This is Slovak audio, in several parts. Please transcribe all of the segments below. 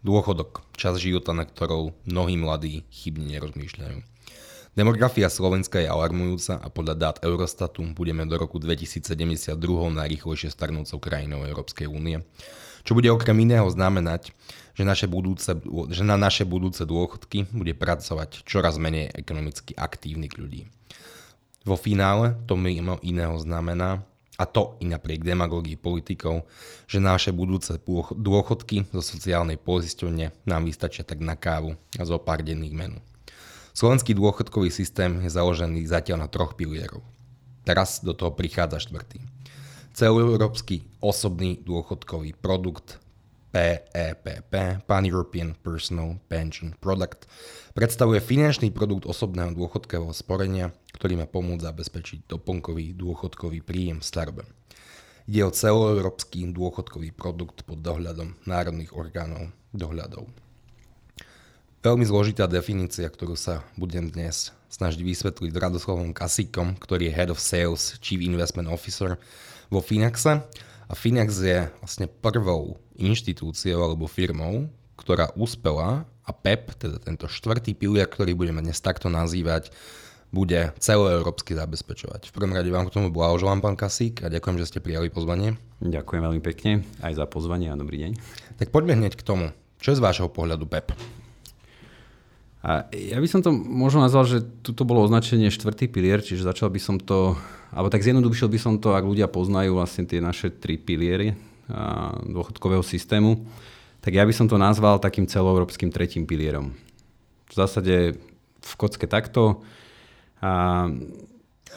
Dôchodok, čas života, na ktorou mnohí mladí chybne nerozmýšľajú. Demografia Slovenska je alarmujúca a podľa dát Eurostatu budeme do roku 2072 najrýchlejšie starnúcou krajinou Európskej únie, čo bude okrem iného znamenať, že, naše budúce, že na naše budúce dôchodky bude pracovať čoraz menej ekonomicky aktívnych ľudí. Vo finále to mimo iného znamená, a to i napriek demagógii politikov, že naše budúce dôchodky zo sociálnej poisťovne nám vystačia tak na kávu a zo pár denných menu. Slovenský dôchodkový systém je založený zatiaľ na troch pilierov. Teraz do toho prichádza štvrtý. Celoeurópsky osobný dôchodkový produkt PEPP, Pan-European Personal Pension Product, predstavuje finančný produkt osobného dôchodkového sporenia, ktorý má pomôcť zabezpečiť doplnkový dôchodkový príjem v starbe. Ide o celoeurópsky dôchodkový produkt pod dohľadom národných orgánov dohľadov. Veľmi zložitá definícia, ktorú sa budem dnes snažiť vysvetliť Radoslovom Kasíkom, ktorý je Head of Sales Chief Investment Officer vo Finaxe. A Finax je vlastne prvou inštitúciou alebo firmou, ktorá uspela a PEP, teda tento štvrtý pilier, ktorý budeme dnes takto nazývať, bude celoeurópsky zabezpečovať. V prvom rade vám k tomu blahoželám, pán Kasík, a ďakujem, že ste prijali pozvanie. Ďakujem veľmi pekne aj za pozvanie a dobrý deň. Tak poďme hneď k tomu. Čo je z vášho pohľadu PEP? A ja by som to možno nazval, že tuto bolo označenie štvrtý pilier, čiže začal by som to, alebo tak zjednodušil by som to, ak ľudia poznajú vlastne tie naše tri piliery dôchodkového systému, tak ja by som to nazval takým celoeurópskym tretím pilierom. V zásade v kocke takto. A...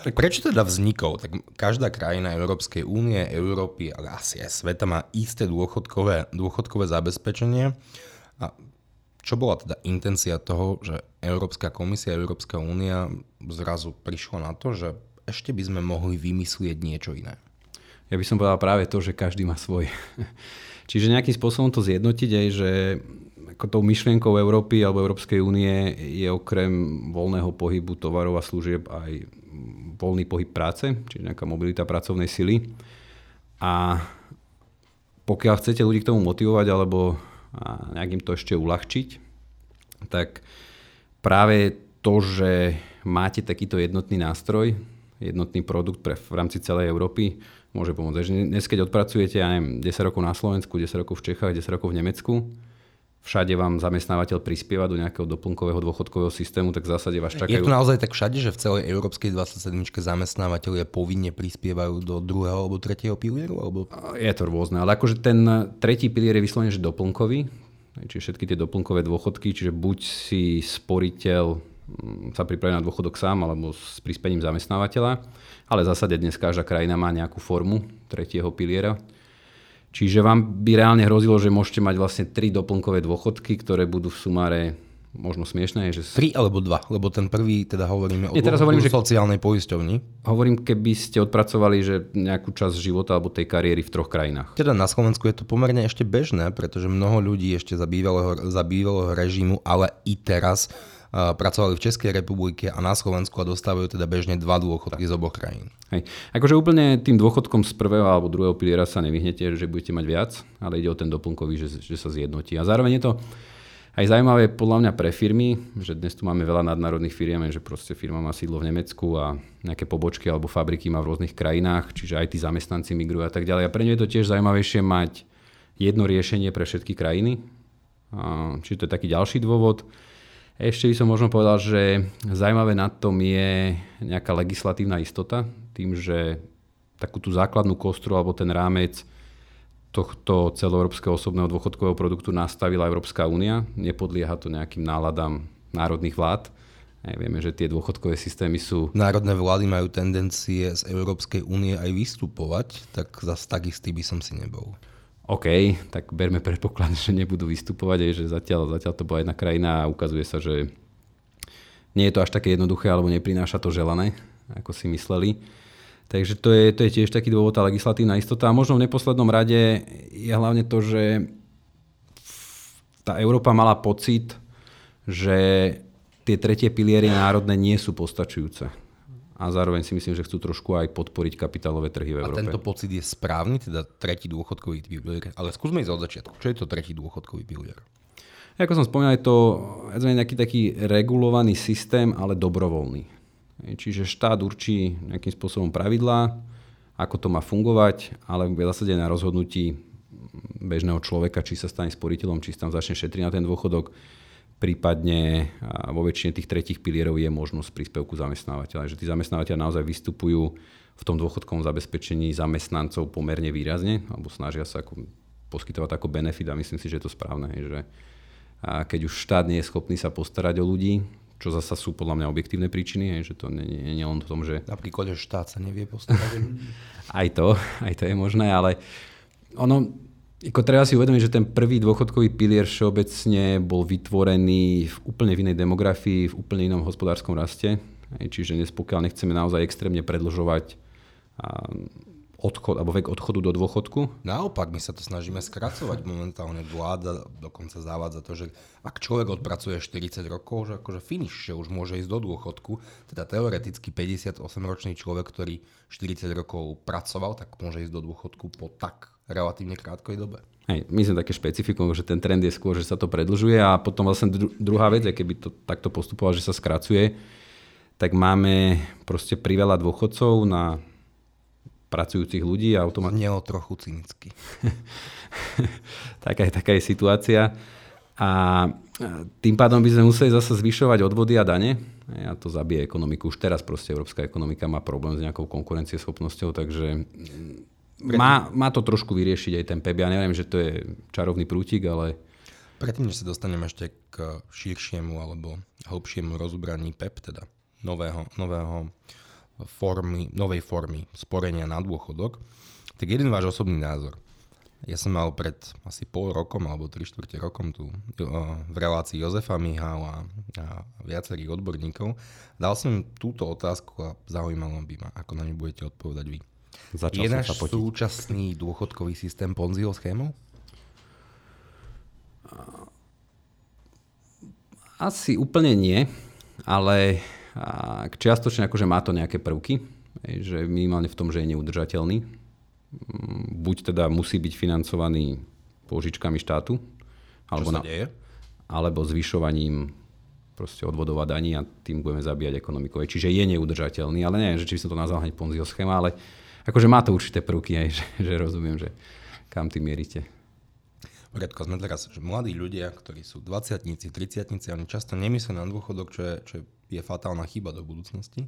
Prečo teda vznikol? Tak každá krajina Európskej únie, Európy, ale asi aj sveta má isté dôchodkové, dôchodkové zabezpečenie. A čo bola teda intencia toho, že Európska komisia, Európska únia zrazu prišla na to, že ešte by sme mohli vymyslieť niečo iné? Ja by som povedal práve to, že každý má svoj. Čiže nejakým spôsobom to zjednotiť aj, že ako tou myšlienkou Európy alebo Európskej únie je okrem voľného pohybu tovarov a služieb aj voľný pohyb práce, čiže nejaká mobilita pracovnej sily. A pokiaľ chcete ľudí k tomu motivovať alebo nejakým to ešte uľahčiť, tak práve to, že máte takýto jednotný nástroj, jednotný produkt pre, v rámci celej Európy, môže pomôcť. Takže dnes, keď odpracujete, ja neviem, 10 rokov na Slovensku, 10 rokov v Čechách, 10 rokov v Nemecku, všade vám zamestnávateľ prispieva do nejakého doplnkového dôchodkového systému, tak v zásade vás čakajú... Je to naozaj tak všade, že v celej Európskej 27 zamestnávateľia povinne prispievajú do druhého alebo tretieho pilieru? Alebo... Je to rôzne, ale akože ten tretí pilier je vyslovene, že doplnkový, čiže všetky tie doplnkové dôchodky, čiže buď si sporiteľ sa pripraví na dôchodok sám alebo s prispením zamestnávateľa ale v zásade dnes každá krajina má nejakú formu tretieho piliera. Čiže vám by reálne hrozilo, že môžete mať vlastne tri doplnkové dôchodky, ktoré budú v sumáre možno smiešné. Že... Tri alebo dva, lebo ten prvý teda hovoríme Nie, o teraz hovorím, že sociálnej poisťovni. Hovorím, keby ste odpracovali že nejakú časť života alebo tej kariéry v troch krajinách. Teda na Slovensku je to pomerne ešte bežné, pretože mnoho ľudí ešte za bývalého, za bývalého režimu, ale i teraz pracovali v Českej republike a na Slovensku a dostávajú teda bežne dva dôchodky z oboch krajín. Hej. Akože úplne tým dôchodkom z prvého alebo druhého piliera sa nevyhnete, že budete mať viac, ale ide o ten doplnkový, že, že sa zjednotí. A zároveň je to aj zaujímavé podľa mňa pre firmy, že dnes tu máme veľa nadnárodných firiem, že proste firma má sídlo v Nemecku a nejaké pobočky alebo fabriky má v rôznych krajinách, čiže aj tí zamestnanci migrujú a tak ďalej. A pre ňu je to tiež zaujímavejšie mať jedno riešenie pre všetky krajiny. Čiže to je taký ďalší dôvod. Ešte by som možno povedal, že zaujímavé na tom je nejaká legislatívna istota, tým, že takú tú základnú kostru alebo ten rámec tohto celoeurópskeho osobného dôchodkového produktu nastavila Európska únia. Nepodlieha to nejakým náladám národných vlád. Aj vieme, že tie dôchodkové systémy sú... Národné vlády majú tendencie z Európskej únie aj vystupovať, tak zase tak istý by som si nebol. OK, tak berme predpoklad, že nebudú vystupovať, aj, že zatiaľ, zatiaľ to bola jedna krajina a ukazuje sa, že nie je to až také jednoduché alebo neprináša to želané, ako si mysleli. Takže to je, to je tiež taký dôvod, tá legislatívna istota. A možno v neposlednom rade je hlavne to, že tá Európa mala pocit, že tie tretie piliery národné nie sú postačujúce a zároveň si myslím, že chcú trošku aj podporiť kapitálové trhy v Európe. A tento pocit je správny, teda tretí dôchodkový pilier, ale skúsme ísť od začiatku. Čo je to tretí dôchodkový pilier? Ako som spomínal, je to nejaký taký regulovaný systém, ale dobrovoľný. Čiže štát určí nejakým spôsobom pravidlá, ako to má fungovať, ale v zásade na rozhodnutí bežného človeka, či sa stane sporiteľom, či sa tam začne šetriť na ten dôchodok, prípadne vo väčšine tých tretich pilierov je možnosť príspevku zamestnávateľa. Že tí zamestnávateľa naozaj vystupujú v tom dôchodkovom zabezpečení zamestnancov pomerne výrazne, alebo snažia sa ako poskytovať ako benefit a myslím si, že je to správne. Že a keď už štát nie je schopný sa postarať o ľudí, čo zasa sú podľa mňa objektívne príčiny, že to nie, nie, nie len v tom, že... Napríklad, že štát sa nevie postarať o aj to, aj to je možné, ale ono, ako treba si uvedomiť, že ten prvý dôchodkový pilier všeobecne bol vytvorený v úplne v inej demografii, v úplne inom hospodárskom raste. Čiže dnes pokiaľ nechceme naozaj extrémne predlžovať odchod, alebo vek odchodu do dôchodku? Naopak, my sa to snažíme skracovať. Momentálne vláda dokonca zavádza to, že ak človek odpracuje 40 rokov, že akože finish, že už môže ísť do dôchodku, teda teoreticky 58-ročný človek, ktorý 40 rokov pracoval, tak môže ísť do dôchodku po tak relatívne krátkej dobe. Hej, my sme také špecifikum, že ten trend je skôr, že sa to predlžuje a potom vlastne druhá vec, keby to takto postupovalo, že sa skracuje, tak máme proste priveľa dôchodcov na pracujúcich ľudí a automaticky... Znelo trochu cynicky. taká, taká je situácia. A tým pádom by sme museli zase zvyšovať odvody a dane. A to zabije ekonomiku. Už teraz proste európska ekonomika má problém s nejakou konkurencieschopnosťou, takže má, má to trošku vyriešiť aj ten PEB. Ja neviem, že to je čarovný prútik, ale... Predtým, než sa dostaneme ešte k širšiemu alebo hlbšiemu rozobraní PEP, teda nového, nového formy, novej formy sporenia na dôchodok, tak jeden váš osobný názor. Ja som mal pred asi pol rokom alebo tri štvrte rokom tu v relácii Jozefa Mihala a viacerých odborníkov. Dal som túto otázku a zaujímalo by ma, ako na ňu budete odpovedať vy. Začal je náš súčasný dôchodkový systém Ponziho schémou? Asi úplne nie, ale a čiastočne akože má to nejaké prvky, že minimálne v tom, že je neudržateľný. Mm, buď teda musí byť financovaný požičkami štátu, alebo, na, alebo zvyšovaním proste odvodov a daní a tým budeme zabíjať ekonomiku. Čiže je neudržateľný, ale neviem, že či by som to nazval hneď Ponziho schéma, ale akože má to určité prvky, aj, že, že rozumiem, že kam tým mierite. Poriadko, sme teraz že mladí ľudia, ktorí sú 20 30 oni často nemyslia na dôchodok, čo je, čo je fatálna chyba do budúcnosti.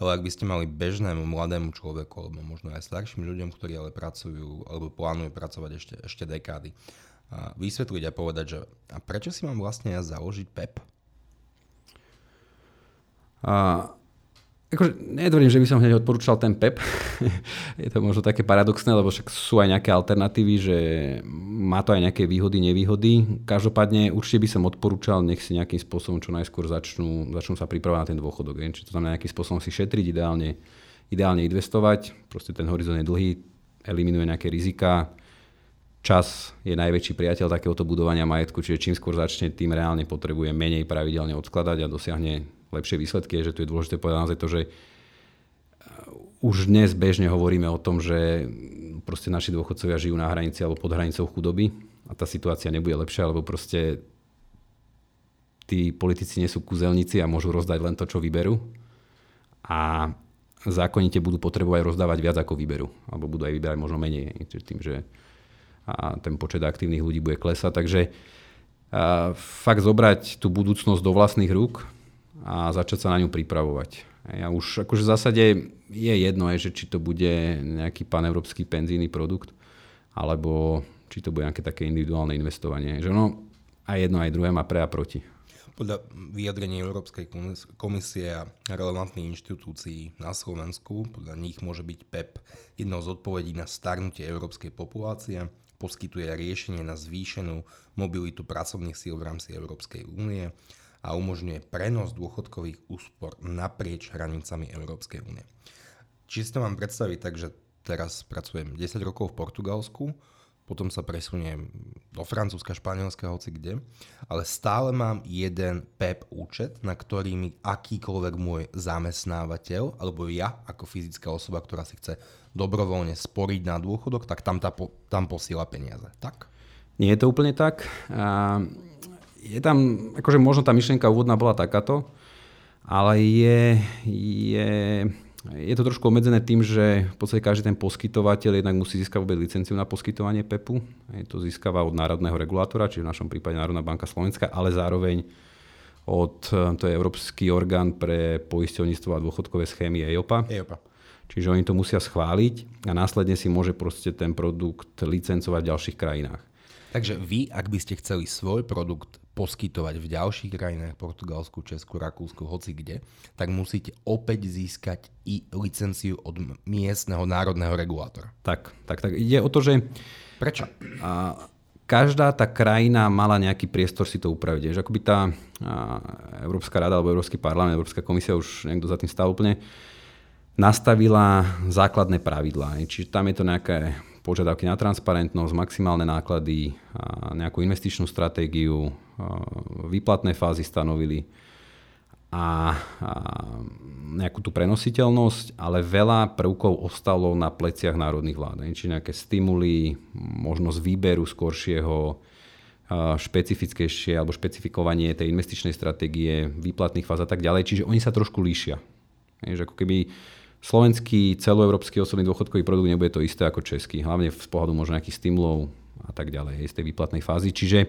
Ale ak by ste mali bežnému mladému človeku, alebo možno aj starším ľuďom, ktorí ale pracujú, alebo plánujú pracovať ešte, ešte dekády, a vysvetliť a povedať, že a prečo si mám vlastne ja založiť PEP? A Akože netvrdím, že by som hneď odporúčal ten PEP. je to možno také paradoxné, lebo však sú aj nejaké alternatívy, že má to aj nejaké výhody, nevýhody. Každopádne určite by som odporúčal, nech si nejakým spôsobom čo najskôr začnú, začnú sa pripravať na ten dôchodok. Či to znamená nejakým spôsobom si šetriť, ideálne, ideálne investovať. Proste ten horizont je dlhý, eliminuje nejaké rizika. Čas je najväčší priateľ takéhoto budovania majetku, čiže čím skôr začne, tým reálne potrebuje menej pravidelne odkladať a dosiahne lepšie výsledky, že tu je dôležité povedať naozaj to, že uh, už dnes bežne hovoríme o tom, že proste naši dôchodcovia žijú na hranici alebo pod hranicou chudoby a tá situácia nebude lepšia, lebo proste tí politici nie sú kuzelníci a môžu rozdať len to, čo vyberú. A zákonite budú potrebovať rozdávať viac ako vyberú. Alebo budú aj vyberať možno menej. Tým, že a ten počet aktívnych ľudí bude klesať. Takže a fakt zobrať tú budúcnosť do vlastných rúk a začať sa na ňu pripravovať. A už akože v zásade je jedno, že či to bude nejaký paneurópsky penzijný produkt, alebo či to bude nejaké také individuálne investovanie. Že no, aj jedno, aj druhé má pre a proti. Podľa vyjadrení Európskej komisie a relevantných inštitúcií na Slovensku, podľa nich môže byť PEP jednou z odpovedí na starnutie európskej populácie, poskytuje riešenie na zvýšenú mobilitu pracovných síl v rámci Európskej únie a umožňuje prenos dôchodkových úspor naprieč hranicami Európskej únie. Či si to mám predstaviť tak, že teraz pracujem 10 rokov v Portugalsku, potom sa presuniem do Francúzska, Španielska, hoci kde, ale stále mám jeden PEP účet, na ktorý mi akýkoľvek môj zamestnávateľ, alebo ja ako fyzická osoba, ktorá si chce dobrovoľne sporiť na dôchodok, tak tam, tá, tam posiela peniaze. Tak? Nie je to úplne tak. Je tam, akože možno tá myšlienka úvodná bola takáto, ale je, je, je to trošku obmedzené tým, že v podstate každý ten poskytovateľ jednak musí získať vôbec licenciu na poskytovanie PEPu. Je to získava od národného regulátora, čiže v našom prípade Národná banka Slovenska, ale zároveň od, to je Európsky orgán pre poisťovníctvo a dôchodkové schémy EIOPA. EIOPA. Čiže oni to musia schváliť a následne si môže proste ten produkt licencovať v ďalších krajinách. Takže vy, ak by ste chceli svoj produkt poskytovať v ďalších krajinách, Portugalsku, Česku, Rakúsku, hoci kde, tak musíte opäť získať i licenciu od miestneho národného regulátora. Tak, tak, tak. Ide o to, že... Prečo? A, každá tá krajina mala nejaký priestor si to upraviť. Že akoby tá Európska rada alebo Európsky parlament, Európska komisia už niekto za tým stál úplne, nastavila základné pravidlá. Čiže tam je to nejaké požiadavky na transparentnosť, maximálne náklady, nejakú investičnú stratégiu, výplatné fázy stanovili a, nejakú tú prenositeľnosť, ale veľa prvkov ostalo na pleciach národných vlád. Čiže nejaké stimuly, možnosť výberu skoršieho, špecifickejšie alebo špecifikovanie tej investičnej stratégie, výplatných fáz a tak ďalej. Čiže oni sa trošku líšia. Že ako keby slovenský celoeurópsky osobný dôchodkový produkt nebude to isté ako český, hlavne z pohľadu možno nejakých stimulov a tak ďalej, z tej výplatnej fázy. Čiže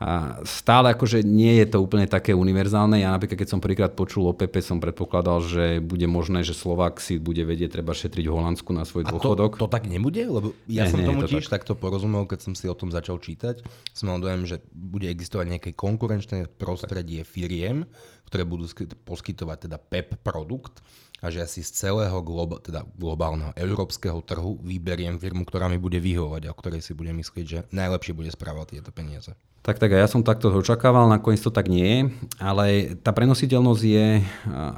a stále akože nie je to úplne také univerzálne. Ja napríklad, keď som prvýkrát počul o PP, som predpokladal, že bude možné, že Slovák si bude vedieť treba šetriť v Holandsku na svoj dôchodok. A to, to tak nebude? Lebo ja nie, som tomu to tiež tak. takto porozumel, keď som si o tom začal čítať. Som mal dojem, že bude existovať nejaké konkurenčné prostredie firiem, ktoré budú poskytovať teda PEP produkt a že asi z celého globa, teda globálneho európskeho trhu vyberiem firmu, ktorá mi bude vyhovovať a o ktorej si budem myslieť, že najlepšie bude správať tieto peniaze. Tak, tak a ja som takto očakával, nakoniec to tak nie je, ale tá prenositeľnosť je,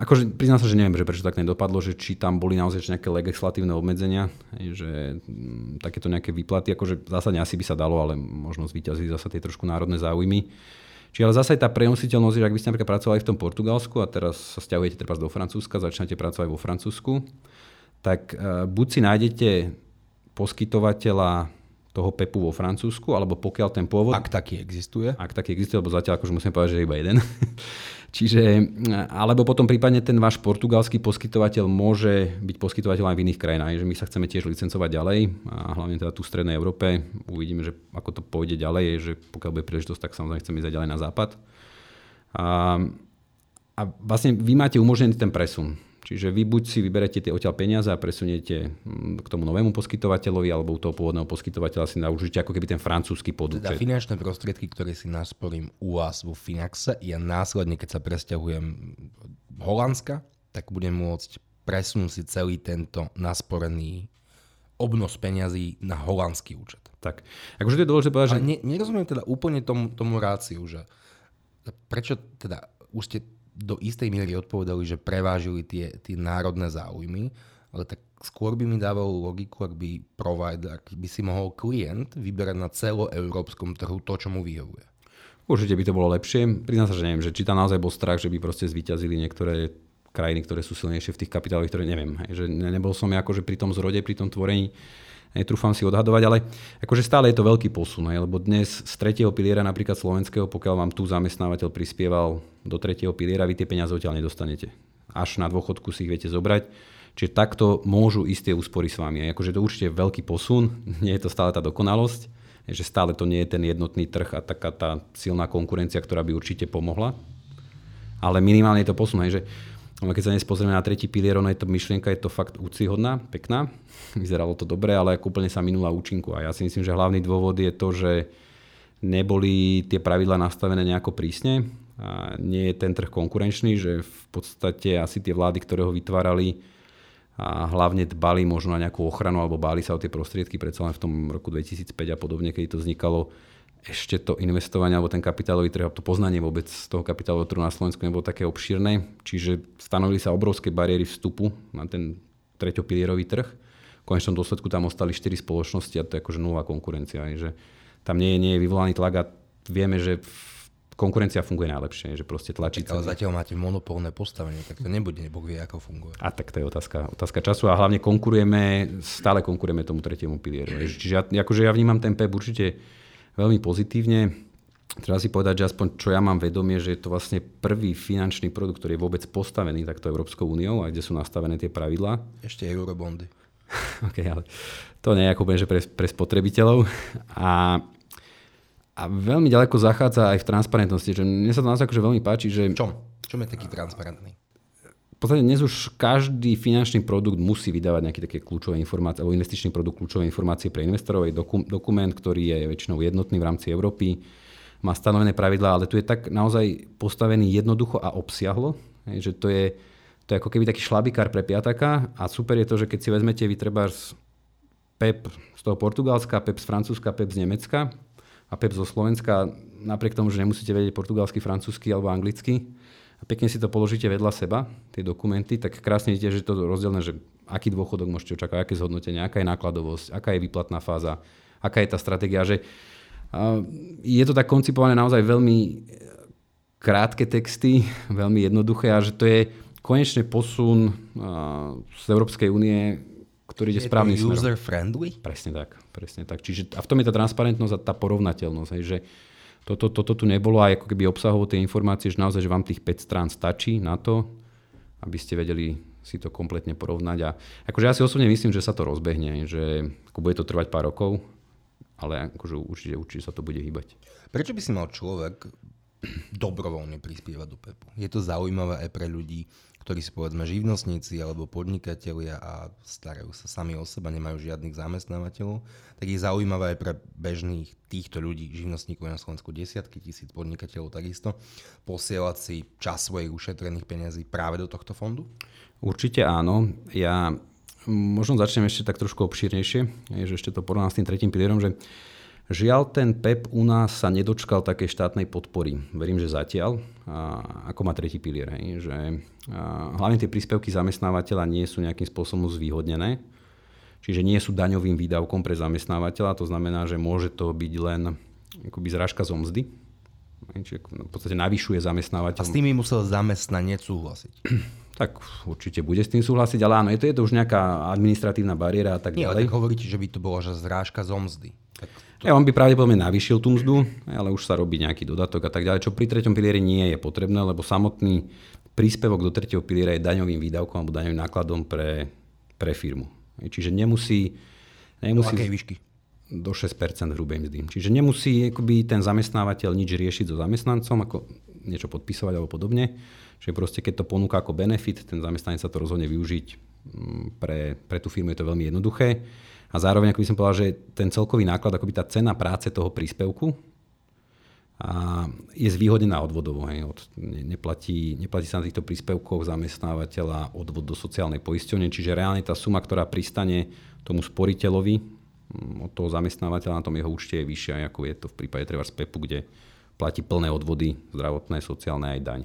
akože priznám sa, že neviem, že prečo tak nedopadlo, že či tam boli naozaj nejaké legislatívne obmedzenia, že mm, takéto nejaké výplaty, akože zásadne asi by sa dalo, ale možno zvýťazí zase tie trošku národné záujmy. Čiže ale zase tá prenositeľnosť, že ak by ste napríklad pracovali v tom Portugalsku a teraz sa stiahujete treba do Francúzska, začnete pracovať vo Francúzsku, tak e, buď si nájdete poskytovateľa toho PEPu vo Francúzsku, alebo pokiaľ ten pôvod... Ak taký existuje. Ak taký existuje, lebo zatiaľ akože musím povedať, že iba jeden. Čiže, alebo potom prípadne ten váš portugalský poskytovateľ môže byť poskytovateľom aj v iných krajinách, že my sa chceme tiež licencovať ďalej a hlavne teda tu v Strednej Európe. Uvidíme, že ako to pôjde ďalej, že pokiaľ bude príležitosť, tak samozrejme chceme ísť ďalej na západ. A, a vlastne vy máte umožnený ten presun. Čiže vy buď si vyberete tie odtiaľ peniaze a presuniete mm, k tomu novému poskytovateľovi, alebo u toho pôvodného poskytovateľa si naužite ako keby ten francúzsky podúčet. Teda finančné prostriedky, ktoré si nasporím u vás vo Finaxe, ja následne, keď sa presťahujem Holandska, tak budem môcť presunúť si celý tento nasporený obnos peňazí na holandský účet. Tak, akože to je dôležité povedať, že... Ne, nerozumiem teda úplne tomu, tomu ráciu, že prečo teda už ste do istej miery odpovedali, že prevážili tie, tie národné záujmy, ale tak skôr by mi dávalo logiku, ak by provider, ak by si mohol klient vyberať na celoeurópskom trhu to, čo mu vyhovuje. Určite by to bolo lepšie. Priznám sa, že neviem, že či tam naozaj bol strach, že by proste zvíťazili niektoré krajiny, ktoré sú silnejšie v tých kapitáloch, ktoré neviem. Hej, že nebol som ja akože pri tom zrode, pri tom tvorení netrúfam si odhadovať, ale akože stále je to veľký posun, aj, lebo dnes z tretieho piliera napríklad slovenského, pokiaľ vám tu zamestnávateľ prispieval do tretieho piliera, vy tie peniaze odtiaľ nedostanete. Až na dôchodku si ich viete zobrať. Čiže takto môžu ísť tie úspory s vami. Aj, akože to určite je veľký posun, nie je to stále tá dokonalosť, že stále to nie je ten jednotný trh a taká tá silná konkurencia, ktorá by určite pomohla. Ale minimálne je to posun, aj, že No keď sa dnes pozrieme na tretí pilier, ono je to myšlienka, je to fakt úcihodná, pekná. Vyzeralo to dobre, ale úplne sa minula účinku. A ja si myslím, že hlavný dôvod je to, že neboli tie pravidla nastavené nejako prísne. A nie je ten trh konkurenčný, že v podstate asi tie vlády, ktoré ho vytvárali, a hlavne dbali možno na nejakú ochranu alebo báli sa o tie prostriedky predsa len v tom roku 2005 a podobne, keď to vznikalo ešte to investovanie alebo ten kapitálový trh, to poznanie vôbec z toho kapitálového trhu na Slovensku nebolo také obšírne, čiže stanovili sa obrovské bariéry vstupu na ten treťopilierový trh. V konečnom dôsledku tam ostali 4 spoločnosti a to je akože nová konkurencia. Že tam nie je, nie je vyvolaný tlak a vieme, že konkurencia funguje najlepšie, že proste tlačí. Ale zatiaľ máte monopolné postavenie, tak to nebude, Boh vie, ako funguje. A tak to je otázka, otázka času a hlavne konkurujeme, stále konkurujeme tomu tretiemu pilieru. Čiže ja, akože ja vnímam ten PEP určite veľmi pozitívne. treba si povedať, že aspoň čo ja mám vedomie, že je to vlastne prvý finančný produkt, ktorý je vôbec postavený takto Európskou úniou a kde sú nastavené tie pravidlá. Ešte eurobondy. OK, ale to nie je ako že pre, pre spotrebiteľov. A, a veľmi ďaleko zachádza aj v transparentnosti. Že mne sa to naozaj akože veľmi páči, že... Čom? Čom je taký transparentný? Podstate dnes už každý finančný produkt musí vydávať nejaké také kľúčové informácie, alebo investičný produkt kľúčové informácie pre investorov. Je doku, dokument, ktorý je väčšinou jednotný v rámci Európy, má stanovené pravidlá, ale tu je tak naozaj postavený jednoducho a obsiahlo, že to je, to je ako keby taký šlabikár pre piataka a super je to, že keď si vezmete vy treba z PEP z toho Portugalska, PEP z Francúzska, PEP z Nemecka a PEP zo Slovenska, napriek tomu, že nemusíte vedieť portugalsky, francúzsky alebo anglicky, a pekne si to položíte vedľa seba, tie dokumenty, tak krásne vidíte, že to je rozdielne, že aký dôchodok môžete očakávať, aké zhodnotenie, aká je nákladovosť, aká je výplatná fáza, aká je tá stratégia, že je to tak koncipované naozaj veľmi krátke texty, veľmi jednoduché a že to je konečne posun z Európskej únie, ktorý ide správnym smerom. user friendly? Presne tak, presne tak. Čiže, a v tom je tá transparentnosť a tá porovnateľnosť, hej, že toto, toto tu nebolo aj ako keby obsahovo tie informácie, že naozaj, že vám tých 5 strán stačí na to, aby ste vedeli si to kompletne porovnať. A akože ja si osobne myslím, že sa to rozbehne, že ako bude to trvať pár rokov, ale akože určite, určite sa to bude hýbať. Prečo by si mal človek dobrovoľne prispievať do PEPu? Je to zaujímavé aj pre ľudí, ktorí sú povedzme živnostníci alebo podnikatelia a starajú sa sami o seba, nemajú žiadnych zamestnávateľov, tak je zaujímavé aj pre bežných týchto ľudí, živnostníkov na Slovensku desiatky tisíc podnikateľov takisto, posielať si čas svojich ušetrených peniazí práve do tohto fondu? Určite áno. Ja možno začnem ešte tak trošku obšírnejšie, že ešte to porovnám s tým tretím pilierom, že Žiaľ, ten PEP u nás sa nedočkal takej štátnej podpory. Verím, že zatiaľ, a, ako má tretí pilier. Hej, že hlavne tie príspevky zamestnávateľa nie sú nejakým spôsobom zvýhodnené, čiže nie sú daňovým výdavkom pre zamestnávateľa, to znamená, že môže to byť len akoby zrážka zo mzdy, čiže v podstate navyšuje zamestnávateľ. A s tým musel zamestnanec súhlasiť. Tak určite bude s tým súhlasiť, ale áno, je to, je to už nejaká administratívna bariéra a tak Nie, ďalej. Ale tak hovoríte, že by to bola že zrážka zo mzdy. Tak to... ja, on by pravdepodobne navýšil tú mzdu, ale už sa robí nejaký dodatok a tak ďalej, čo pri treťom pilieri nie je potrebné, lebo samotný príspevok do tretieho piliera je daňovým výdavkom alebo daňovým nákladom pre, pre firmu. Čiže nemusí... nemusí do akej výšky? Do 6% hrubej mzdy. Čiže nemusí akoby, ten zamestnávateľ nič riešiť so zamestnancom, ako niečo podpisovať alebo podobne Čiže proste keď to ponúka ako benefit, ten zamestnanec sa to rozhodne využiť. Mm, pre, pre tú firmu je to veľmi jednoduché. A zároveň, ako by som povedal, že ten celkový náklad, akoby tá cena práce toho príspevku a je zvýhodnená odvodovo. Hej. Od, neplatí, neplatí sa na týchto príspevkoch zamestnávateľa odvod do sociálnej poisťovne, čiže reálne tá suma, ktorá pristane tomu sporiteľovi mm, od toho zamestnávateľa na tom jeho účte je vyššia, ako je to v prípade treba z PEPu, kde platí plné odvody zdravotné, sociálne aj daň.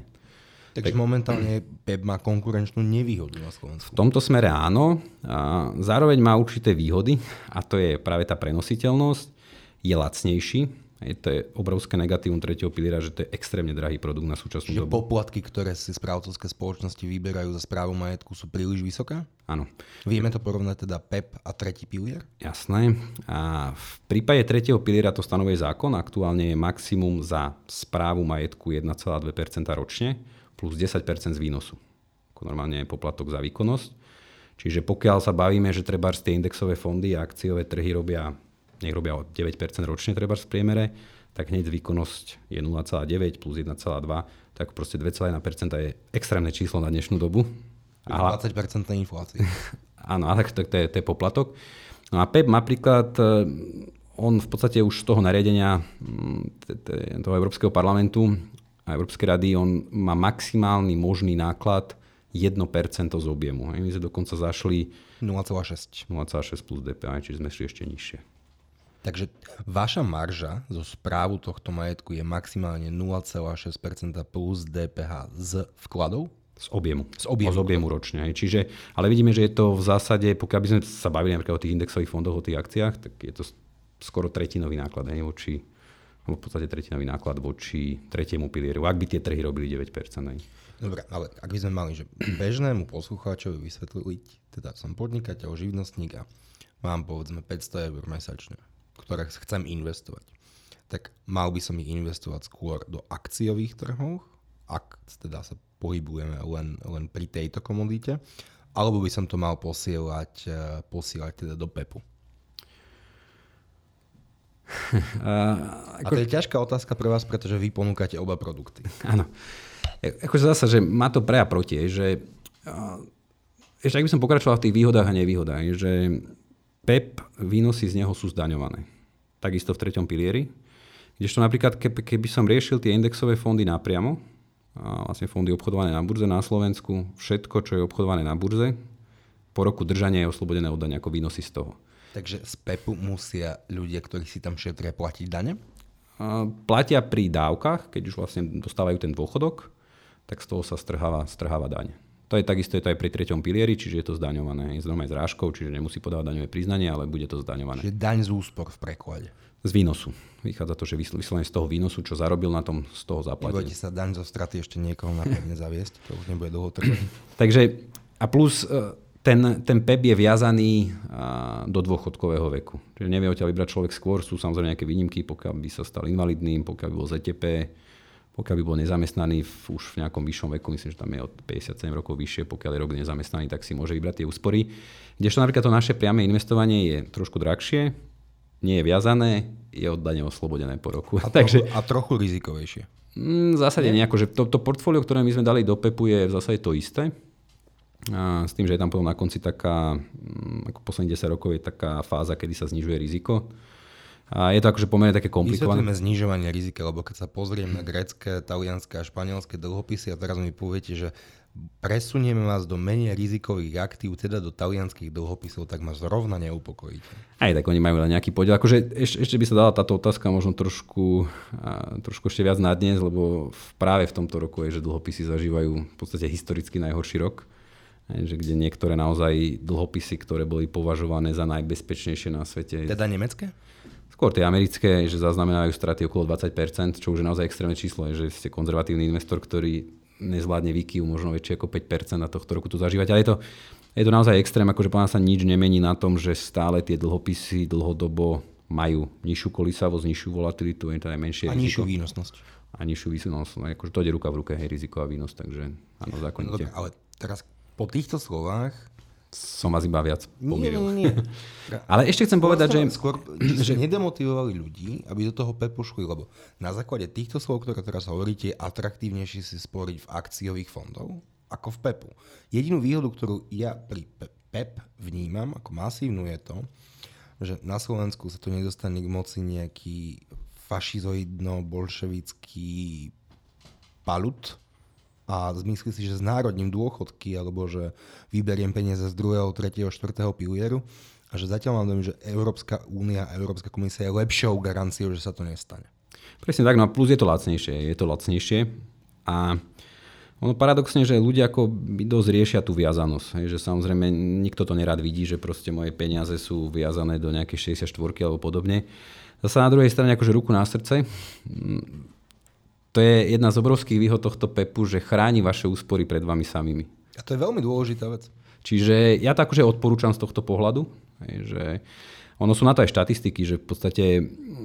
Takže tak, momentálne PEP má konkurenčnú nevýhodu na Slovensku. V tomto smere áno. A zároveň má určité výhody a to je práve tá prenositeľnosť. Je lacnejší, je to je obrovské negatívum tretieho piliera, že to je extrémne drahý produkt na súčasnú Čiže dobu. poplatky, ktoré si správcovské spoločnosti vyberajú za správu majetku, sú príliš vysoké? Áno. Vieme to porovnať teda PEP a tretí pilier? Jasné. A v prípade tretieho piliera to stanovuje zákon. Aktuálne je maximum za správu majetku 1,2% ročne plus 10% z výnosu. Ako normálne je poplatok za výkonnosť. Čiže pokiaľ sa bavíme, že treba tie indexové fondy a akciové trhy robia, nech robia o 9% ročne treba v priemere, tak hneď výkonnosť je 0,9 plus 1,2, tak proste 2,1% je extrémne číslo na dnešnú dobu. A 20% inflácie. Áno, a tak to, to, je, to je poplatok. No a PEP napríklad, e, on v podstate už z toho nariadenia mm, toho Európskeho parlamentu Európskej rady, on má maximálny možný náklad 1% z objemu. My sme dokonca zašli 0,6. 0,6 plus DPA, čiže sme šli ešte nižšie. Takže vaša marža zo správu tohto majetku je maximálne 0,6% plus DPH z vkladov? Z objemu. Z objemu. Z objemu ročne. Čiže, ale vidíme, že je to v zásade, pokiaľ by sme sa bavili napríklad o tých indexových fondoch, o tých akciách, tak je to skoro tretinový náklad hej, voči v podstate tretinový náklad voči tretiemu pilieru, ak by tie trhy robili 9%. Aj. Dobre, ale ak by sme mali, že bežnému poslucháčovi vysvetliť, teda som podnikateľ, živnostník a mám povedzme 500 eur mesačne, ktoré chcem investovať. tak mal by som ich investovať skôr do akciových trhov, ak teda sa pohybujeme len, len pri tejto komodite, alebo by som to mal posielať, eh, posielať teda do PEPu. A, ako... A to je ťažká otázka pre vás, pretože vy ponúkate oba produkty. Áno. E, akože zase, že má to pre a proti, že ešte ak by som pokračoval v tých výhodách a nevýhodách, že PEP výnosy z neho sú zdaňované. Takisto v treťom pilieri. Kdežto napríklad, keby som riešil tie indexové fondy napriamo, a vlastne fondy obchodované na burze na Slovensku, všetko, čo je obchodované na burze, po roku držania je oslobodené od dania ako výnosy z toho. Takže z PEPu musia ľudia, ktorí si tam šetria, platiť dane? Platia pri dávkach, keď už vlastne dostávajú ten dôchodok, tak z toho sa strháva, strháva daň. To je takisto je to aj pri treťom pilieri, čiže je to zdaňované. Je zdaňované zrážkou, čiže nemusí podávať daňové priznanie, ale bude to zdaňované. Čiže daň z úspor v preklade. Z výnosu. Vychádza to, že vyslovene z toho výnosu, čo zarobil na tom, z toho zaplatil. Nebojte sa daň zo straty ešte niekoho napevne zaviesť, to už nebude dlho trvať. Takže a plus e, ten, ten PEP je viazaný do dôchodkového veku. Čiže nevie odtiaľ vybrať človek skôr, sú samozrejme nejaké výnimky, pokiaľ by sa stal invalidným, pokiaľ by bol ZTP, pokiaľ by bol nezamestnaný v, už v nejakom vyššom veku, myslím, že tam je od 57 rokov vyššie, pokiaľ je rok nezamestnaný, tak si môže vybrať tie úspory. Kdežto napríklad to naše priame investovanie je trošku drahšie, nie je viazané, je oddane oslobodené po roku. A, Takže, a trochu rizikovejšie. Mm, v zásade nie, akože to, to portfólio, ktoré my sme dali do PEPu je v zásade to isté. A s tým, že je tam potom na konci taká, mm, ako posledných 10 rokov je taká fáza, kedy sa znižuje riziko. A je to akože pomerne také komplikované. Vysvetlíme znižovanie rizika, lebo keď sa pozriem na grecké, talianské a španielské dlhopisy a teraz mi poviete, že presunieme vás do menej rizikových aktív, teda do talianských dlhopisov, tak ma zrovna neupokojíte. Aj tak oni majú nejaký podiel. Akože ešte, ešte by sa dala táto otázka možno trošku, trošku ešte viac na dnes, lebo v, práve v tomto roku je, že dlhopisy zažívajú v podstate historicky najhorší rok. Že kde niektoré naozaj dlhopisy, ktoré boli považované za najbezpečnejšie na svete. Teda nemecké? Skôr tie americké, že zaznamenajú straty okolo 20%, čo už je naozaj extrémne číslo, že ste konzervatívny investor, ktorý nezvládne výkyv možno väčšie ako 5% na tohto roku tu zažívať. Ale je to, je to naozaj extrém, akože pána sa nič nemení na tom, že stále tie dlhopisy dlhodobo majú nižšiu kolísavosť, nižšiu volatilitu, je to aj menšie a riziko. nižšiu výnosnosť. A nižšiu výnosnosť. No, akože to ide ruka v ruke, hej, riziko a výnos, takže áno, zákonite. No, ale teraz po týchto slovách som vás iba viac pomieril. Nie, nie, nie. Ale ešte chcem povedať, že... Skôr, že nedemotivovali ľudí, aby do toho PEPu šli, lebo na základe týchto slov, ktoré teraz hovoríte, je atraktívnejšie si sporiť v akciových fondov ako v PEPu. Jedinú výhodu, ktorú ja pri PEP vnímam ako masívnu je to, že na Slovensku sa tu nedostane k moci nejaký fašizoidno-bolševický palut, a zmyslí si, že znárodním dôchodky alebo že vyberiem peniaze z druhého, tretieho, štvrtého pilieru a že zatiaľ mám dojem, že Európska únia a Európska komisia je lepšou garanciou, že sa to nestane. Presne tak, no a plus je to lacnejšie. Je to lacnejšie a ono paradoxne, že ľudia ako dosť riešia tú viazanosť. Hej, že samozrejme nikto to nerad vidí, že proste moje peniaze sú viazané do nejakej 64 alebo podobne. Zase na druhej strane akože ruku na srdce to je jedna z obrovských výhod tohto PEPu, že chráni vaše úspory pred vami samými. A to je veľmi dôležitá vec. Čiže ja to akože odporúčam z tohto pohľadu, že ono sú na to aj štatistiky, že v podstate,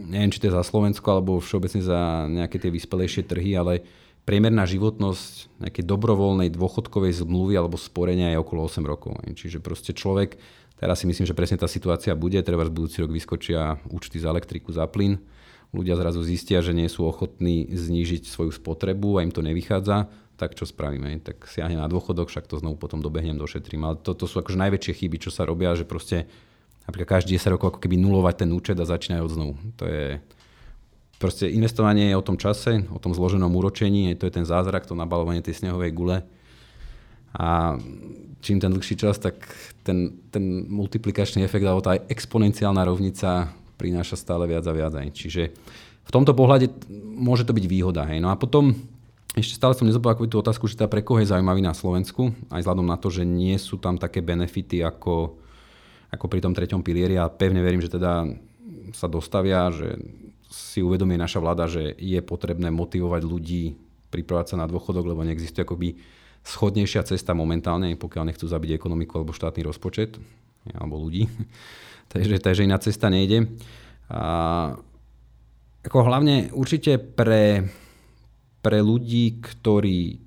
neviem, či to je za Slovensko alebo všeobecne za nejaké tie vyspelejšie trhy, ale priemerná životnosť nejakej dobrovoľnej dôchodkovej zmluvy alebo sporenia je okolo 8 rokov. Čiže proste človek, teraz si myslím, že presne tá situácia bude, treba z budúci rok vyskočia účty za elektriku, za plyn, ľudia zrazu zistia, že nie sú ochotní znížiť svoju spotrebu a im to nevychádza, tak čo spravíme? Tak siahne na dôchodok, však to znovu potom dobehnem, došetrím. Ale toto sú akože najväčšie chyby, čo sa robia, že proste napríklad každý 10 rokov ako keby nulovať ten účet a začínajú od znovu. To je, proste investovanie je o tom čase, o tom zloženom úročení, to je ten zázrak, to nabalovanie tej snehovej gule. A čím ten dlhší čas, tak ten, ten multiplikačný efekt alebo tá exponenciálna rovnica prináša stále viac a viac. Aj. Čiže v tomto pohľade môže to byť výhoda. Hej. No a potom ešte stále som nezodpovedal tú otázku, že tá pre koho je zaujímavý na Slovensku, aj vzhľadom na to, že nie sú tam také benefity ako, ako pri tom treťom pilieri a pevne verím, že teda sa dostavia, že si uvedomí naša vláda, že je potrebné motivovať ľudí pripravať sa na dôchodok, lebo neexistuje akoby schodnejšia cesta momentálne, pokiaľ nechcú zabiť ekonomiku alebo štátny rozpočet, alebo ľudí takže, takže iná cesta nejde. A ako hlavne určite pre, pre ľudí, ktorí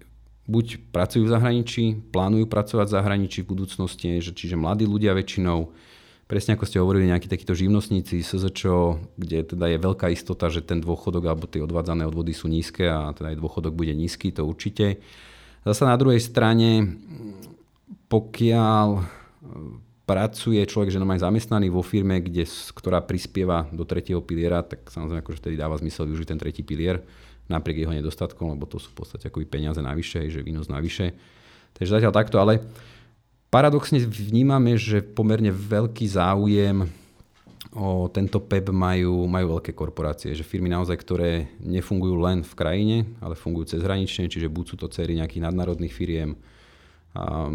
buď pracujú v zahraničí, plánujú pracovať v zahraničí v budúcnosti, že, čiže mladí ľudia väčšinou, presne ako ste hovorili, nejakí takíto živnostníci, SZČO, kde teda je veľká istota, že ten dôchodok alebo tie odvádzané odvody sú nízke a teda aj dôchodok bude nízky, to určite. Zase na druhej strane, pokiaľ pracuje človek, že aj zamestnaný vo firme, kde, ktorá prispieva do tretieho piliera, tak samozrejme akože vtedy dáva zmysel využiť ten tretí pilier napriek jeho nedostatkom, lebo to sú v podstate akoby peniaze navyše, že výnos navyše. Takže zatiaľ takto, ale paradoxne vnímame, že pomerne veľký záujem o tento PEP majú, majú veľké korporácie, že firmy naozaj, ktoré nefungujú len v krajine, ale fungujú cezhranične, čiže buď sú to cery nejakých nadnárodných firiem, a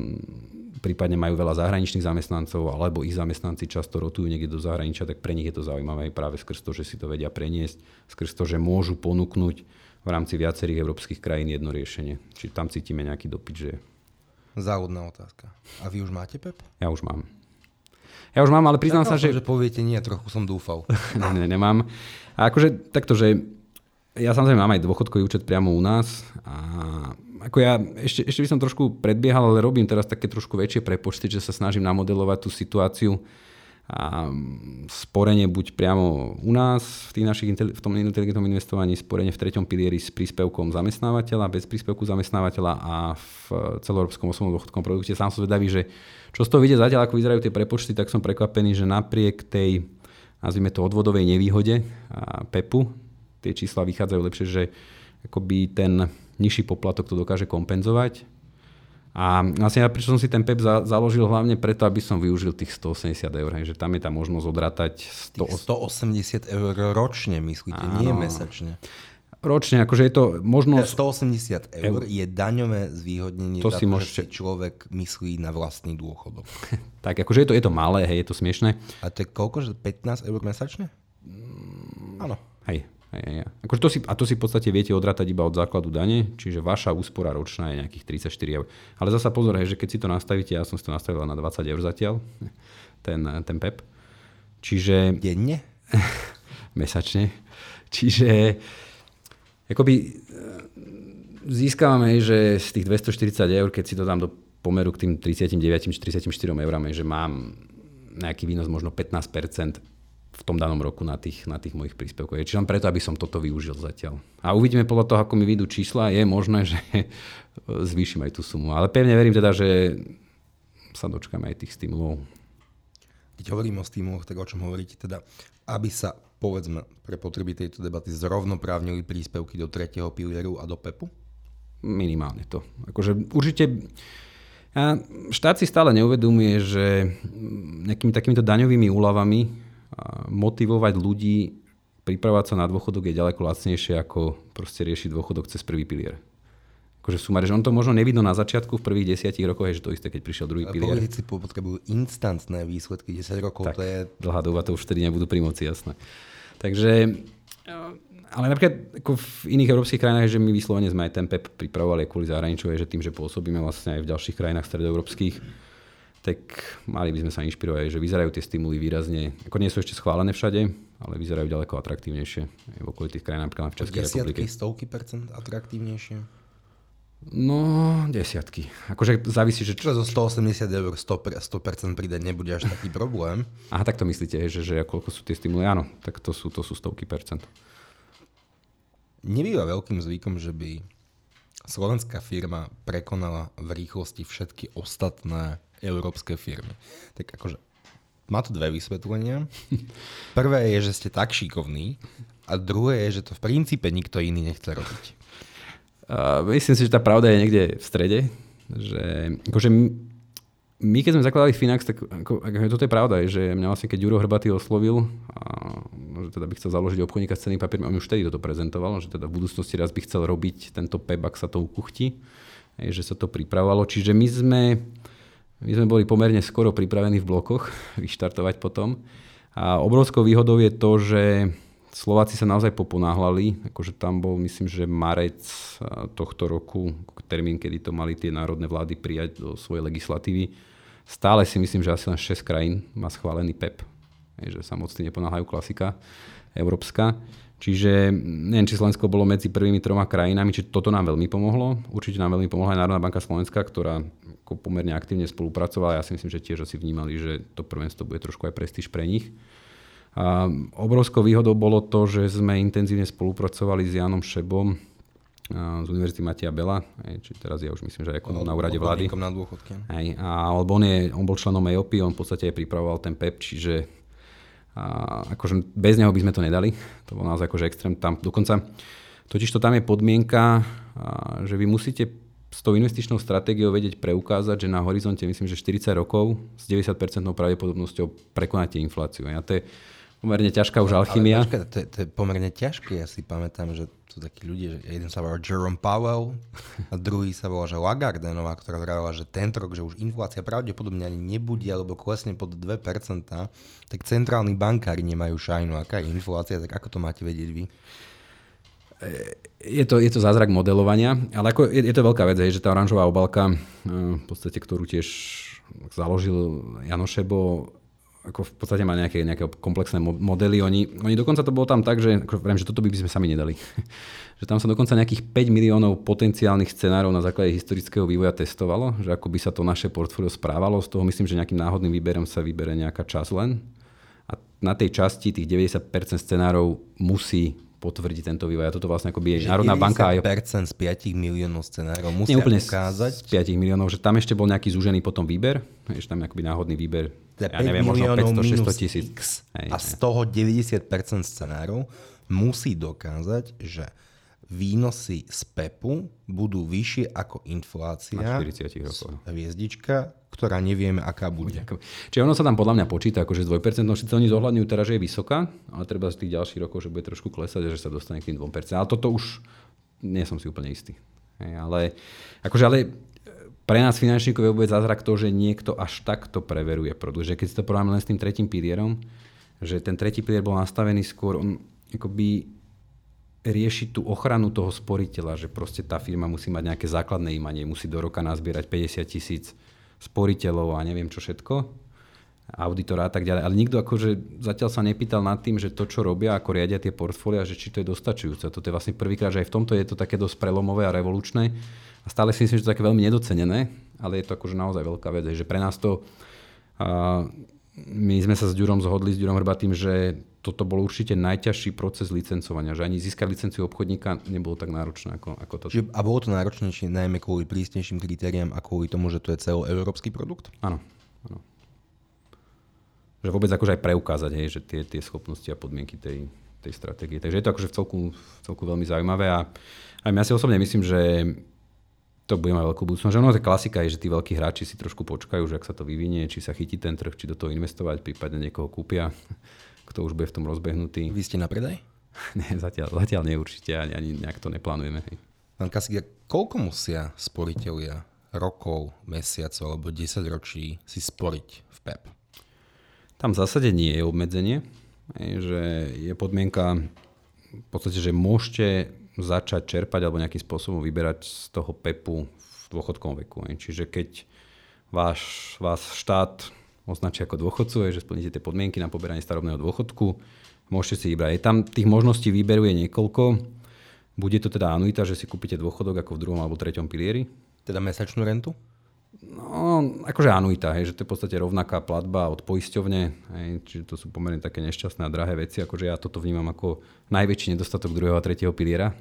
prípadne majú veľa zahraničných zamestnancov, alebo ich zamestnanci často rotujú niekde do zahraničia, tak pre nich je to zaujímavé práve skrz to, že si to vedia preniesť, skrz to, že môžu ponúknuť v rámci viacerých európskych krajín jedno riešenie. Či tam cítime nejaký dopyt, že... Závodná otázka. A vy už máte PEP? Ja už mám. Ja už mám, ale priznám sa, že... že poviete nie, trochu som dúfal. ne, nemám. A akože takto, že ja samozrejme mám aj dôchodkový účet priamo u nás a ako ja ešte, ešte by som trošku predbiehal, ale robím teraz také trošku väčšie prepočty, že sa snažím namodelovať tú situáciu a sporenie buď priamo u nás v, tých našich, v tom inteligentnom investovaní, sporenie v treťom pilieri s príspevkom zamestnávateľa, bez príspevku zamestnávateľa a v celoeurópskom osobnom dôchodkom produkte. Sám som zvedavý, že čo z toho vidie zatiaľ, ako vyzerajú tie prepočty, tak som prekvapený, že napriek tej, nazvime to, odvodovej nevýhode a PEPu, tie čísla vychádzajú lepšie, že akoby ten nižší poplatok to dokáže kompenzovať. A vlastne ja prečo som si ten PEP za, založil hlavne preto, aby som využil tých 180 eur, hej, že tam je tá možnosť odratať 100... 180 eur ročne, myslíte, Áno. nie mesačne. Ročne, akože je to možnosť... 180 eur je daňové zvýhodnenie, to si môžete... si človek myslí na vlastný dôchodok. tak, akože je to, je to malé, hej, je to smiešné. A to je koľko, že 15 eur mesačne? Áno. Hej, Hej. Akože to si, a to si v podstate viete odratať iba od základu dane, čiže vaša úspora ročná je nejakých 34 eur. Ale zasa pozor, hej, že keď si to nastavíte, ja som si to nastavil na 20 eur zatiaľ, ten, ten PEP. Čiže... Denne? mesačne. Čiže akoby e, získavame, že z tých 240 eur, keď si to dám do pomeru k tým 39 či 34 eurami, že mám nejaký výnos možno 15% v tom danom roku na tých, na tých mojich príspevkoch. Čiže len preto, aby som toto využil zatiaľ. A uvidíme podľa toho, ako mi vyjdú čísla, je možné, že zvýšim aj tú sumu. Ale pevne verím teda, že sa dočkáme aj tých stimulov. Keď hovorím o stimuloch, tak o čom hovoríte teda, aby sa povedzme pre potreby tejto debaty zrovnoprávnili príspevky do tretieho pilieru a do PEPu? Minimálne to. Akože určite a štát si stále neuvedomuje, že nejakými takýmito daňovými úľavami motivovať ľudí pripravovať sa na dôchodok je ďaleko lacnejšie ako proste riešiť dôchodok cez prvý pilier. Akože sumáre, že on to možno nevidno na začiatku v prvých desiatich rokoch, je že to isté, keď prišiel druhý pilier. Politici potrebujú instantné výsledky, 10 rokov tak, to je... dlhá doba to už vtedy nebudú pri moci, jasné. Takže, ale napríklad ako v iných európskych krajinách, že my vyslovene sme aj ten PEP pripravovali kvôli zahraničiu, že tým, že pôsobíme vlastne aj v ďalších krajinách stredoeurópskych, tak mali by sme sa inšpirovať, že vyzerajú tie stimuly výrazne, ako nie sú ešte schválené všade, ale vyzerajú ďaleko atraktívnejšie v okolitých krajinách, napríklad v Českej Desiatky, republike. stovky percent atraktívnejšie? No, desiatky. Akože závisí, že... Čo zo 180 eur 100%, 100% pridať nebude až taký problém. Aha, tak to myslíte, že, že koľko sú tie stimuly? Áno, tak to sú, to sú stovky percent. Nebýva veľkým zvykom, že by slovenská firma prekonala v rýchlosti všetky ostatné európske firmy. Tak akože má to dve vysvetlenia. Prvé je, že ste tak šikovní a druhé je, že to v princípe nikto iný nechce robiť. Uh, myslím si, že tá pravda je niekde v strede. Že, akože my, keď sme zakladali Finax, tak ako, ako, toto je pravda, že mňa vlastne keď Juro Hrbatý oslovil, a, že teda by chcel založiť obchodníka s cenými papiermi, on už vtedy toto prezentoval, že teda v budúcnosti raz by chcel robiť tento PEB, ak sa to ukuchtí, že sa to pripravovalo. Čiže my sme my sme boli pomerne skoro pripravení v blokoch vyštartovať potom. A obrovskou výhodou je to, že Slováci sa naozaj poponáhľali, akože tam bol myslím, že marec tohto roku, termín, kedy to mali tie národné vlády prijať do svojej legislatívy. Stále si myslím, že asi len 6 krajín má schválený PEP, že sa moc neponáhľajú klasika európska. Čiže neviem, či Slovensko bolo medzi prvými troma krajinami, či toto nám veľmi pomohlo. Určite nám veľmi pomohla aj Národná banka Slovenska, ktorá pomerne aktívne spolupracovala. Ja si myslím, že tiež asi vnímali, že to prvenstvo bude trošku aj prestíž pre nich. A obrovskou výhodou bolo to, že sme intenzívne spolupracovali s Janom Šebom z Univerzity Matia Bela, či teraz ja už myslím, že ako na úrade vlády. Na dôchodke. Hej, a, alebo on, je, on bol členom EOP, on v podstate aj pripravoval ten PEP, čiže a akože bez neho by sme to nedali. To bol naozaj akože extrém. Tam dokonca, totiž to tam je podmienka, že vy musíte s tou investičnou stratégiou vedieť preukázať, že na horizonte myslím, že 40 rokov s 90% pravdepodobnosťou prekonáte infláciu. A to je pomerne ťažká už alchymia. Ale, to, je, to je pomerne ťažké. Ja si pamätám, že sú takí ľudia, že jeden sa volá Jerome Powell a druhý sa volá, že Lagardenová, ktorá vravila, že tento rok, že už inflácia pravdepodobne ani nebude, alebo klesne pod 2%, tak centrálni bankári nemajú šajnu. Aká je inflácia, tak ako to máte vedieť vy? Je to, je to zázrak modelovania, ale ako je, je to veľká vec, že tá oranžová obalka, eh, v podstate, ktorú tiež založil Janošebo, ako v podstate má nejaké, nejaké komplexné modely. Oni, oni dokonca to bolo tam tak, že, ako viem, že toto by sme sami nedali. že tam sa dokonca nejakých 5 miliónov potenciálnych scenárov na základe historického vývoja testovalo, že ako by sa to naše portfólio správalo. Z toho myslím, že nejakým náhodným výberom sa vybere nejaká čas len. A na tej časti tých 90% scenárov musí potvrdiť tento vývoj. A toto vlastne akoby je Národná banka aj... z 5 miliónov scenárov musia Nie úplne ukázať. z 5 miliónov, že tam ešte bol nejaký zúžený potom výber, ešte tam akoby náhodný výber teda ja neviem, možno 500-600 tisíc. a z toho 90% scenárov musí dokázať, že výnosy z PEPu budú vyššie ako inflácia. Na 40 rokov. Hviezdička, ktorá nevieme, aká bude. Čiže ono sa tam podľa mňa počíta, akože z 2%, no síce oni zohľadňujú teraz, že je vysoká, ale treba z tých ďalších rokov, že bude trošku klesať a že sa dostane k tým 2%. Ale toto už nie som si úplne istý. Hej, ale, akože, ale pre nás finančníkov je vôbec zázrak to, že niekto až takto preveruje produkt. Že keď si to porovnáme len s tým tretím pilierom, že ten tretí pilier bol nastavený skôr, on akoby rieši tú ochranu toho sporiteľa, že proste tá firma musí mať nejaké základné imanie, musí do roka nazbierať 50 tisíc sporiteľov a neviem čo všetko, auditora a tak ďalej. Ale nikto akože zatiaľ sa nepýtal nad tým, že to, čo robia, ako riadia tie portfólia, že či to je dostačujúce. Toto je vlastne prvýkrát, že aj v tomto je to také dosť prelomové a revolučné a stále si myslím, že to je také veľmi nedocenené, ale je to akože naozaj veľká vec, že pre nás to... A my sme sa s Ďurom zhodli, s Ďurom Hrbatým, že toto bol určite najťažší proces licencovania, že ani získať licenciu obchodníka nebolo tak náročné ako, ako to. Čiže, a bolo to náročnejšie najmä kvôli prísnejším kritériám a kvôli tomu, že to je celoeurópsky produkt? Áno. áno. Že vôbec akože aj preukázať, hej, že tie, tie schopnosti a podmienky tej, tej stratégie. Takže je to akože v celku, v celku veľmi zaujímavé a aj ja si osobne myslím, že to bude mať veľkú budúcnosť. Ono je klasika je, že tí veľkí hráči si trošku počkajú, že ak sa to vyvinie, či sa chytí ten trh, či do toho investovať, prípadne niekoho kúpia, kto už bude v tom rozbehnutý. Vy ste na predaj? Nie, zatiaľ, zatiaľ nie určite, ani, ani nejak to neplánujeme. Pán Kasiga, koľko musia sporiteľia rokov, mesiacov alebo 10 ročí si sporiť v PEP? Tam v zásade nie je obmedzenie, že je podmienka v podstate, že môžete začať čerpať alebo nejakým spôsobom vyberať z toho PEPu v dôchodkovom veku. Čiže keď váš, vás štát označí ako dôchodcu, že splníte tie podmienky na poberanie starobného dôchodku, môžete si vybrať. Je tam tých možností výberu je niekoľko. Bude to teda anuita, že si kúpite dôchodok ako v druhom alebo treťom pilieri. Teda mesačnú rentu? No, akože anuita, hej, že to je v podstate rovnaká platba od poisťovne, hej, čiže to sú pomerne také nešťastné a drahé veci, akože ja toto vnímam ako najväčší nedostatok druhého a tretieho piliera.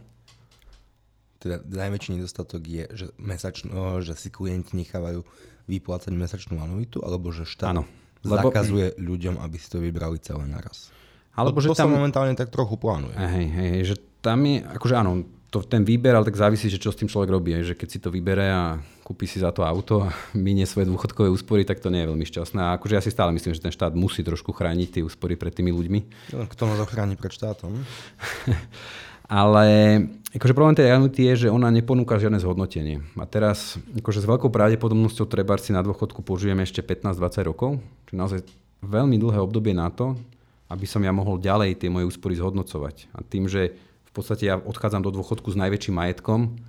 Teda najväčší nedostatok je, že, mesačno, že si klienti nechávajú vyplácať mesačnú anuitu, alebo že štát Áno, lebo... zakazuje ľuďom, aby si to vybrali celé naraz. Alebo to, že to tam... sa momentálne tak trochu plánuje. Hej, hej, hej, že tam je, akože áno, to, ten výber, ale tak závisí, že čo s tým človek robí. Že keď si to vybere a kúpi si za to auto a minie svoje dôchodkové úspory, tak to nie je veľmi šťastné. A akože ja si stále myslím, že ten štát musí trošku chrániť tie úspory pred tými ľuďmi. Kto nás ochráni pred štátom? ale akože problém tej anuity je, že ona neponúka žiadne zhodnotenie. A teraz akože s veľkou pravdepodobnosťou treba si na dôchodku požijeme ešte 15-20 rokov. Čiže naozaj veľmi dlhé obdobie na to, aby som ja mohol ďalej tie moje úspory zhodnocovať. A tým, že v podstate ja odchádzam do dôchodku s najväčším majetkom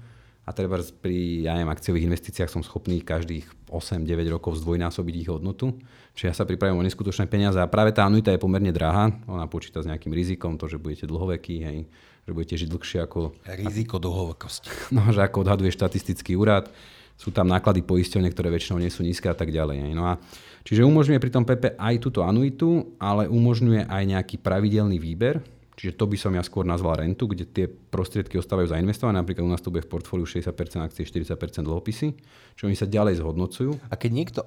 a treba pri ja neviem, akciových investíciách som schopný každých 8-9 rokov zdvojnásobiť ich hodnotu. Čiže ja sa pripravím o neskutočné peniaze a práve tá anuita je pomerne drahá. Ona počíta s nejakým rizikom, to, že budete dlhoveký, hej, že budete žiť dlhšie ako... Riziko dlhovekosti. No, že ako odhaduje štatistický úrad. Sú tam náklady poisťovne, ktoré väčšinou nie sú nízke a tak ďalej. Hej. No a čiže umožňuje pri tom PP aj túto anuitu, ale umožňuje aj nejaký pravidelný výber, Čiže to by som ja skôr nazval rentu, kde tie prostriedky ostávajú zainvestované. Napríklad u nás to bude v portfóliu 60% akcií, 40% dlhopisy, čiže oni sa ďalej zhodnocujú. A keď niekto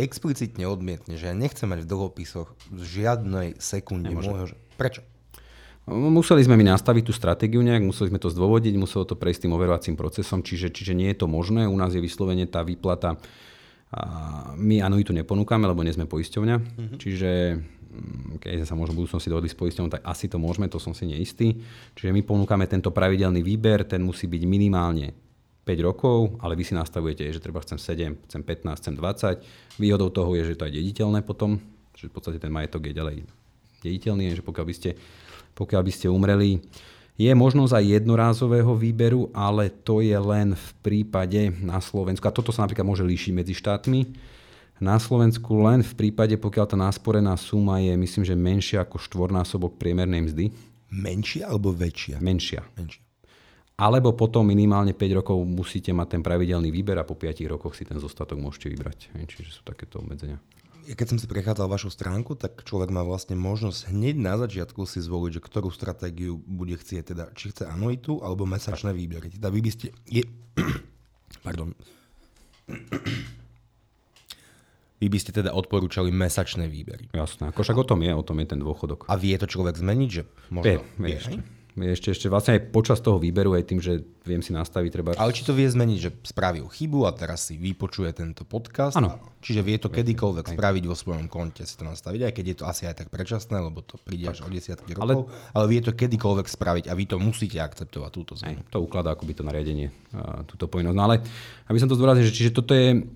explicitne odmietne, že ja nechcem mať v dlhopisoch žiadnej sekunde môjho... Prečo? Museli sme mi nastaviť tú stratégiu nejak, museli sme to zdôvodiť, muselo to prejsť tým overovacím procesom, čiže, čiže nie je to možné. U nás je vyslovene tá výplata, a my anuitu neponúkame, lebo nie sme poisťovňa, mm-hmm. čiže keď sa možno v budúcnosti dohodli s poisťovnou, tak asi to môžeme, to som si neistý. Čiže my ponúkame tento pravidelný výber, ten musí byť minimálne 5 rokov, ale vy si nastavujete, že treba chcem 7, chcem 15, chcem 20. Výhodou toho je, že to je dediteľné potom, že v podstate ten majetok je ďalej dediteľný, že pokiaľ by ste, pokiaľ by ste umreli, je možnosť aj jednorázového výberu, ale to je len v prípade na Slovensku. A toto sa napríklad môže líšiť medzi štátmi na Slovensku len v prípade, pokiaľ tá násporená suma je, myslím, že menšia ako štvornásobok priemernej mzdy. Menšia alebo väčšia? Menšia. Menšia. Alebo potom minimálne 5 rokov musíte mať ten pravidelný výber a po 5 rokoch si ten zostatok môžete vybrať. Čiže sú takéto obmedzenia. Keď som si prechádzal vašu stránku, tak človek má vlastne možnosť hneď na začiatku si zvoliť, že ktorú stratégiu bude chcieť, teda či chce anuitu alebo mesačné výbery. Teda vy by ste... Je... Pardon. Vy by ste teda odporúčali mesačné výbery. Jasné, ako však o tom je, o tom je ten dôchodok. A vie to človek zmeniť, že možno... Vie, vie, ešte. Vie ešte, ešte vlastne aj počas toho výberu, aj tým, že viem si nastaviť treba... Ale či to vie zmeniť, že spravil chybu a teraz si vypočuje tento podcast? Áno. Čiže vie to kedykoľvek aj. spraviť vo svojom konte, si to nastaviť, aj keď je to asi aj tak predčasné, lebo to príde až o desiatky rokov, ale, ale vie to kedykoľvek spraviť a vy to musíte akceptovať, túto zmenu. Aj, to ukladá akoby to nariadenie, túto povinnosť. No ale aby som to zdôraznil, že čiže toto je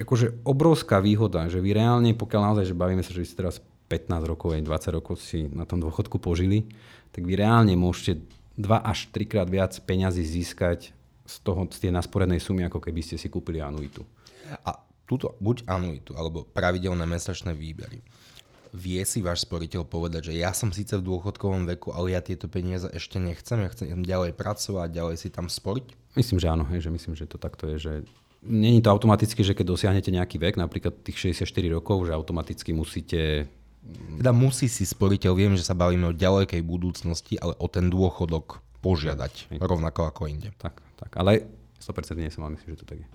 akože obrovská výhoda, že vy reálne, pokiaľ naozaj, že bavíme sa, že vy ste teraz 15 rokov, aj 20 rokov si na tom dôchodku požili, tak vy reálne môžete 2 až 3 krát viac peňazí získať z, toho, z tej nasporenej sumy, ako keby ste si kúpili anuitu. A túto buď anuitu, alebo pravidelné mesačné výbery. Vie si váš sporiteľ povedať, že ja som síce v dôchodkovom veku, ale ja tieto peniaze ešte nechcem, ja chcem ďalej pracovať, ďalej si tam sporiť? Myslím, že áno, hej, že myslím, že to takto je, že Není to automaticky, že keď dosiahnete nejaký vek, napríklad tých 64 rokov, že automaticky musíte... Teda musí si sporiteľ, viem, že sa bavíme o ďalekej budúcnosti, ale o ten dôchodok požiadať, Hej. rovnako ako inde. Tak, tak, ale 100% nie som, myslím, že to tak je.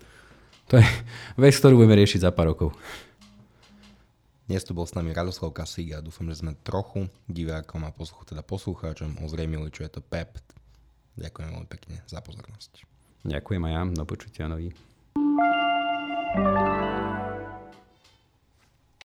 To je vec, ktorú budeme riešiť za pár rokov. Dnes tu bol s nami Radoslav Kasík a dúfam, že sme trochu divákom a posluch, teda poslucháčom ozrejmili, čo je to PEP. Ďakujem veľmi pekne za pozornosť. Ďakujem aj ja, do počutia nový. Música